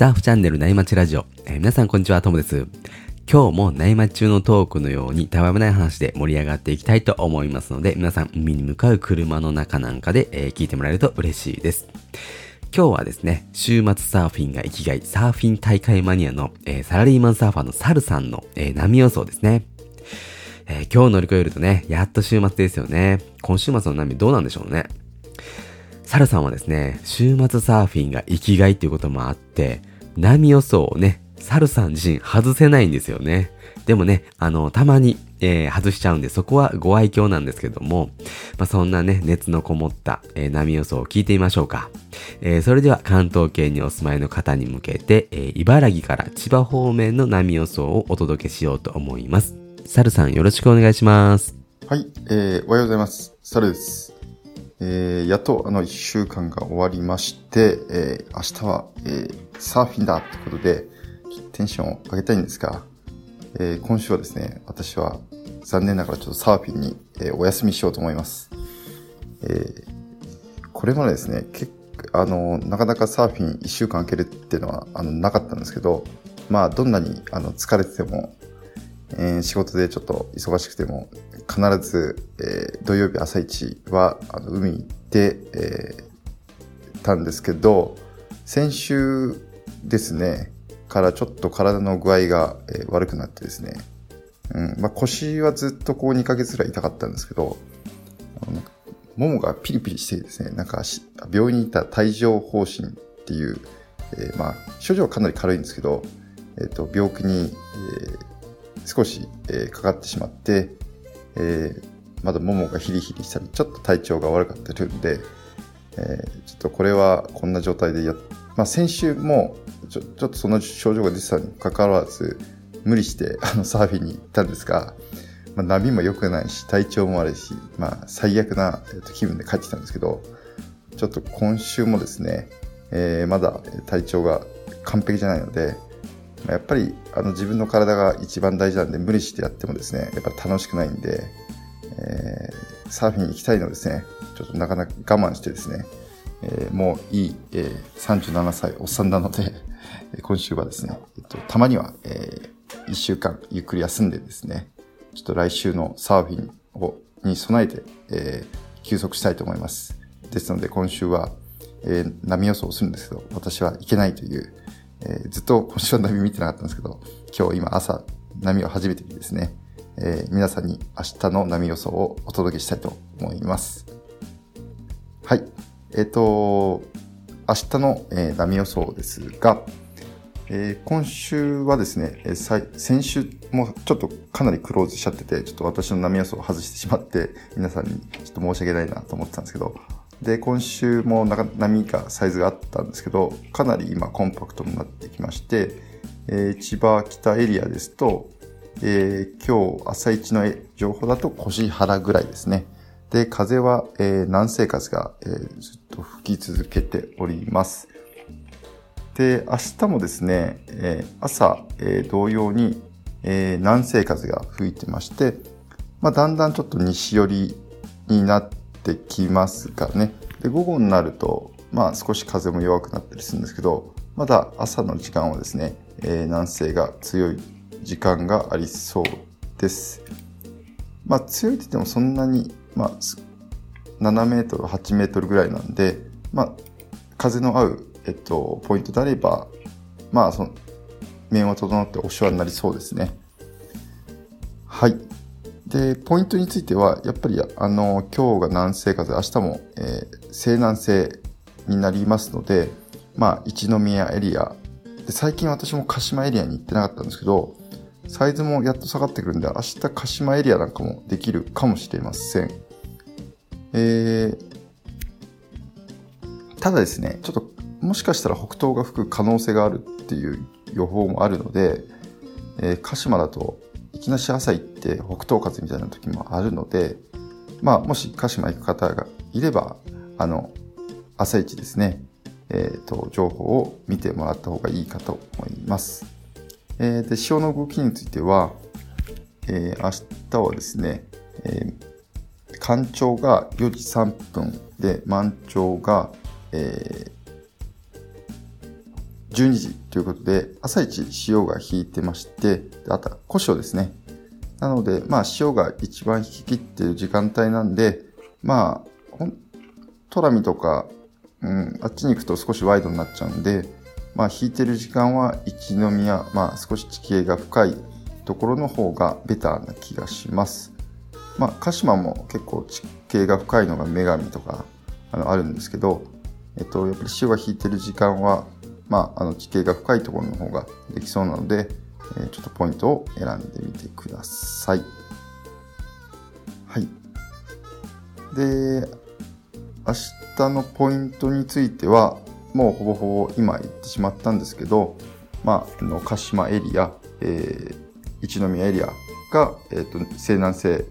サーフチャンネル内町ラジオ、えー、皆さんこんにちは、ともです。今日も内町中のトークのようにたわめない話で盛り上がっていきたいと思いますので、皆さん海に向かう車の中なんかで、えー、聞いてもらえると嬉しいです。今日はですね、週末サーフィンが生きがい、サーフィン大会マニアの、えー、サラリーマンサーファーのサルさんの、えー、波予想ですね。えー、今日乗り越えるとね、やっと週末ですよね。今週末の波どうなんでしょうね。サルさんはですね、週末サーフィンが生きがいっていうこともあって、波予想をね、サルさん自身外せないんですよね。でもね、あの、たまに、えー、外しちゃうんで、そこはご愛嬌なんですけども、まあ、そんなね、熱のこもった、えー、波予想を聞いてみましょうか。えー、それでは関東圏にお住まいの方に向けて、えー、茨城から千葉方面の波予想をお届けしようと思います。サルさんよろしくお願いします。はい、えー、おはようございます。サルです。えー、やっとあの一週間が終わりまして、えー、明日は、えー、サーフィンだってことで、テンションを上げたいんですが、えー、今週はですね、私は残念ながらちょっとサーフィンに、えー、お休みしようと思います。えー、これまでですね、結あの、なかなかサーフィン一週間空けるっていうのは、あの、なかったんですけど、まあ、どんなに、あの、疲れてても、えー、仕事でちょっと忙しくても、必ず、えー、土曜日朝一は、あの、海行って、えー、たんですけど、先週ですね、からちょっと体の具合が、えー、悪くなってですね、うんまあ、腰はずっとこう2ヶ月ぐらい痛かったんですけど、ももがピリピリしてですね、なんか病院に行った帯状疱疹っていう、えー、まあ、症状はかなり軽いんですけど、えっ、ー、と、病気に、えー、少し、えー、かかってしまって、えー、まだももがヒリヒリしたり、ちょっと体調が悪かったりするんで、えー、ちょっとこれはこんな状態でや、まあ、先週もちょちょっとその症状が出てたにもかかわらず、無理して あのサーフィンに行ったんですが、まあ、波も良くないし、体調も悪いし、まあ、最悪な、えー、と気分で帰ってきたんですけど、ちょっと今週もですね、えー、まだ体調が完璧じゃないので、やっぱりあの自分の体が一番大事なんで無理してやってもですね、やっぱり楽しくないんで、えー、サーフィン行きたいのですね、ちょっとなかなか我慢してですね、えー、もういい、えー、37歳おっさんなので、今週はですね、えっと、たまには、えー、1週間ゆっくり休んでですね、ちょっと来週のサーフィンをに備えて、えー、休息したいと思います。ですので今週は、えー、波予想をするんですけど、私は行けないという、えー、ずっと今週は波見てなかったんですけど、今日今朝波を初めて見ですね、えー、皆さんに明日の波予想をお届けしたいと思います。はい。えっ、ー、と、明日の、え、波予想ですが、え、今週はですね、え、先週もちょっとかなりクローズしちゃってて、ちょっと私の波予想を外してしまって、皆さんにちょっと申し訳ないなと思ってたんですけど、で、今週も波がサイズがあったんですけど、かなり今コンパクトになってきまして、えー、千葉北エリアですと、えー、今日朝一の情報だと腰原ぐらいですね。で、風は、えー、南西風が、えー、ずっと吹き続けております。で、明日もですね、えー、朝、えー、同様に、えー、南西風が吹いてまして、まあ、だんだんちょっと西寄りになってってきますがね。で、午後になると、まあ少し風も弱くなったりするんですけど、まだ朝の時間はですね、えー、南西が強い時間がありそうです。まあ強いって言ってもそんなに、まあ7メートル、8メートルぐらいなんで、まあ風の合う、えっと、ポイントであれば、まあその、面は整っておしわになりそうですね。はい。で、ポイントについては、やっぱり、あの、今日が南西風、明日も、えー、西南西になりますので、まあ、一宮エリア。で、最近私も鹿島エリアに行ってなかったんですけど、サイズもやっと下がってくるんで、明日鹿島エリアなんかもできるかもしれません。えー、ただですね、ちょっと、もしかしたら北東が吹く可能性があるっていう予報もあるので、えー、鹿島だときなし朝行って北東風みたいな時もあるので、まあ、もし鹿島行く方がいれば、あの、朝一ですね、えっ、ー、と、情報を見てもらった方がいいかと思います。えー、で、潮の動きについては、えー、明日はですね、えー、干潮が4時3分で、満潮が、えー、12時ということで、朝一潮が引いてまして、あとは故障ですね。なので、まあ潮が一番引き切っている時間帯なんで、まあ、トラミとか、うん、あっちに行くと少しワイドになっちゃうんで、まあ引いてる時間は一宮、まあ少し地形が深いところの方がベターな気がします。まあ鹿島も結構地形が深いのが女神とかあのあるんですけど、えっと、やっぱり潮が引いてる時間は、まあ、あの地形が深いところの方ができそうなので、えー、ちょっとポイントを選んでみてください。はい。で、明日のポイントについては、もうほぼほぼ今言ってしまったんですけど、まあ、あの鹿島エリア、えー、一宮エリアが、えーと、西南西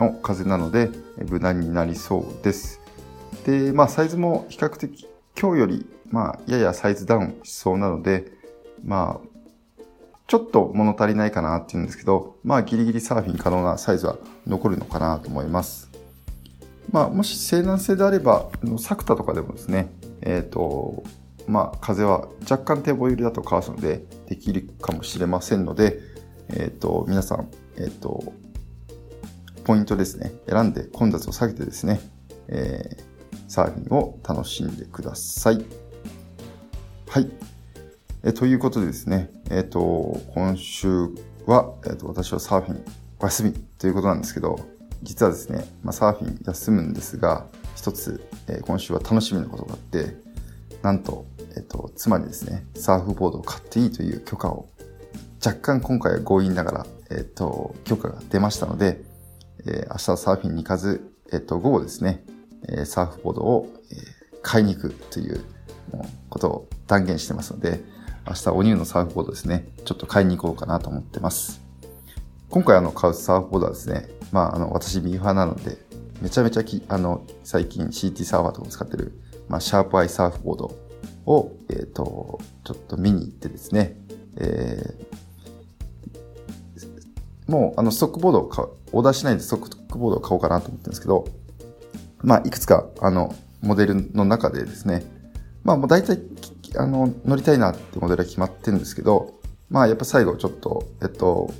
の風なので、無難になりそうです。で、まあ、サイズも比較的今日より、まあ、ややサイズダウンしそうなので、まあ、ちょっと物足りないかなっていうんですけど、まあ、ギリギリサーフィン可能なサイズは残るのかなと思います。まあ、もし西南西であれば、サクタとかでもですね、えっ、ー、と、まあ、風は若干堤防寄りだとかわすので、できるかもしれませんので、えっ、ー、と、皆さん、えっ、ー、と、ポイントですね、選んで混雑を下げてですね、えー、サーフィンを楽しんでください。はい。えということでですね、えっ、と、今週は、えっ、と、私はサーフィンお休みということなんですけど、実はですね、まあ、サーフィン休むんですが、一つ、えー、今週は楽しみなことがあって、なんと、えっ、と、妻にですね、サーフボードを買っていいという許可を、若干今回は強引ながら、えっ、と、許可が出ましたので、えー、明日サーフィンに行かず、えっ、と、午後ですね、えサーフボードを、え買いに行くということを断言してますので、明日おニューのサーフボードですね、ちょっと買いに行こうかなと思ってます。今回あの買うサーフボードはですね、まああの私ミーファーなので、めちゃめちゃきあの最近 CT サーファーとか使ってる、まあ、シャープアイサーフボードを、えっ、ー、と、ちょっと見に行ってですね、えー、もうあのストックボードを買うオーダーしないでストックボードを買おうかなと思ってるんですけど、まあ、いくつか、あの、モデルの中でですね、まあ、もう大体、あの、乗りたいなってモデルは決まってるんですけど、まあ、やっぱ最後ちょっと、えっと、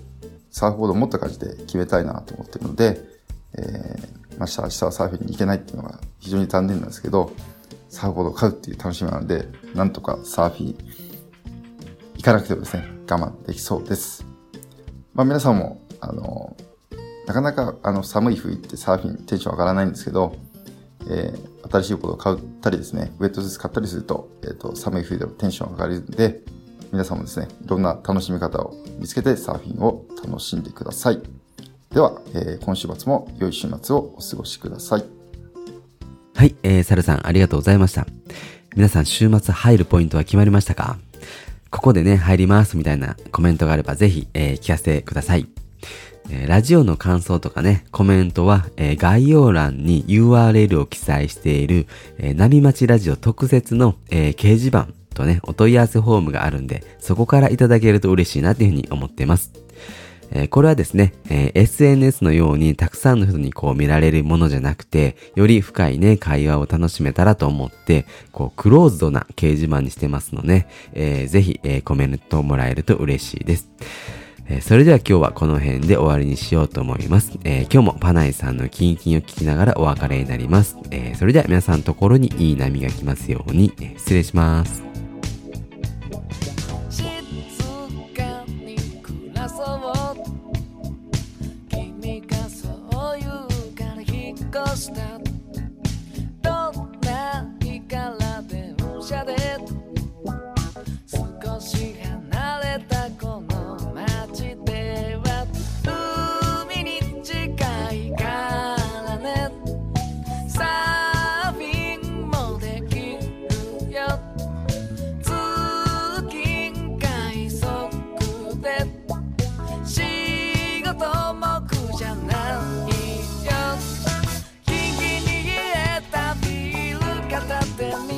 サーフボードを持った感じで決めたいなと思ってるので、えー、まあ、明日はサーフィンに行けないっていうのが非常に残念なんですけど、サーフボードを買うっていう楽しみなので、なんとかサーフィン行かなくてもですね、我慢できそうです。まあ、皆さんも、あの、なかなかあの寒い冬ってサーフィンテンション上がらないんですけど、えー、新しいことを買ったりですね、ウェットスーツ買ったりすると、えっ、ー、と、寒い冬でもテンション上がるんで、皆さんもですね、いろんな楽しみ方を見つけてサーフィンを楽しんでください。では、えー、今週末も良い週末をお過ごしください。はい、えー、サルさんありがとうございました。皆さん週末入るポイントは決まりましたか？ここでね、入りますみたいなコメントがあればぜひ、えー、聞かせてください。えラジオの感想とかね、コメントは、えー、概要欄に URL を記載している、えー、ナビ町ラジオ特設の、えー、掲示板とね、お問い合わせフォームがあるんで、そこからいただけると嬉しいなというふうに思っています。えー、これはですね、えー、SNS のようにたくさんの人にこう見られるものじゃなくて、より深いね、会話を楽しめたらと思って、こう、クローズドな掲示板にしてますので、えー、ぜひ、えー、コメントもらえると嬉しいです。えー、それでは今日はこの辺で終わりにしようと思います。えー、今日もパナイさんのキンキンを聞きながらお別れになります。え、それでは皆さんのところにいい波が来ますように、え失礼します。の中で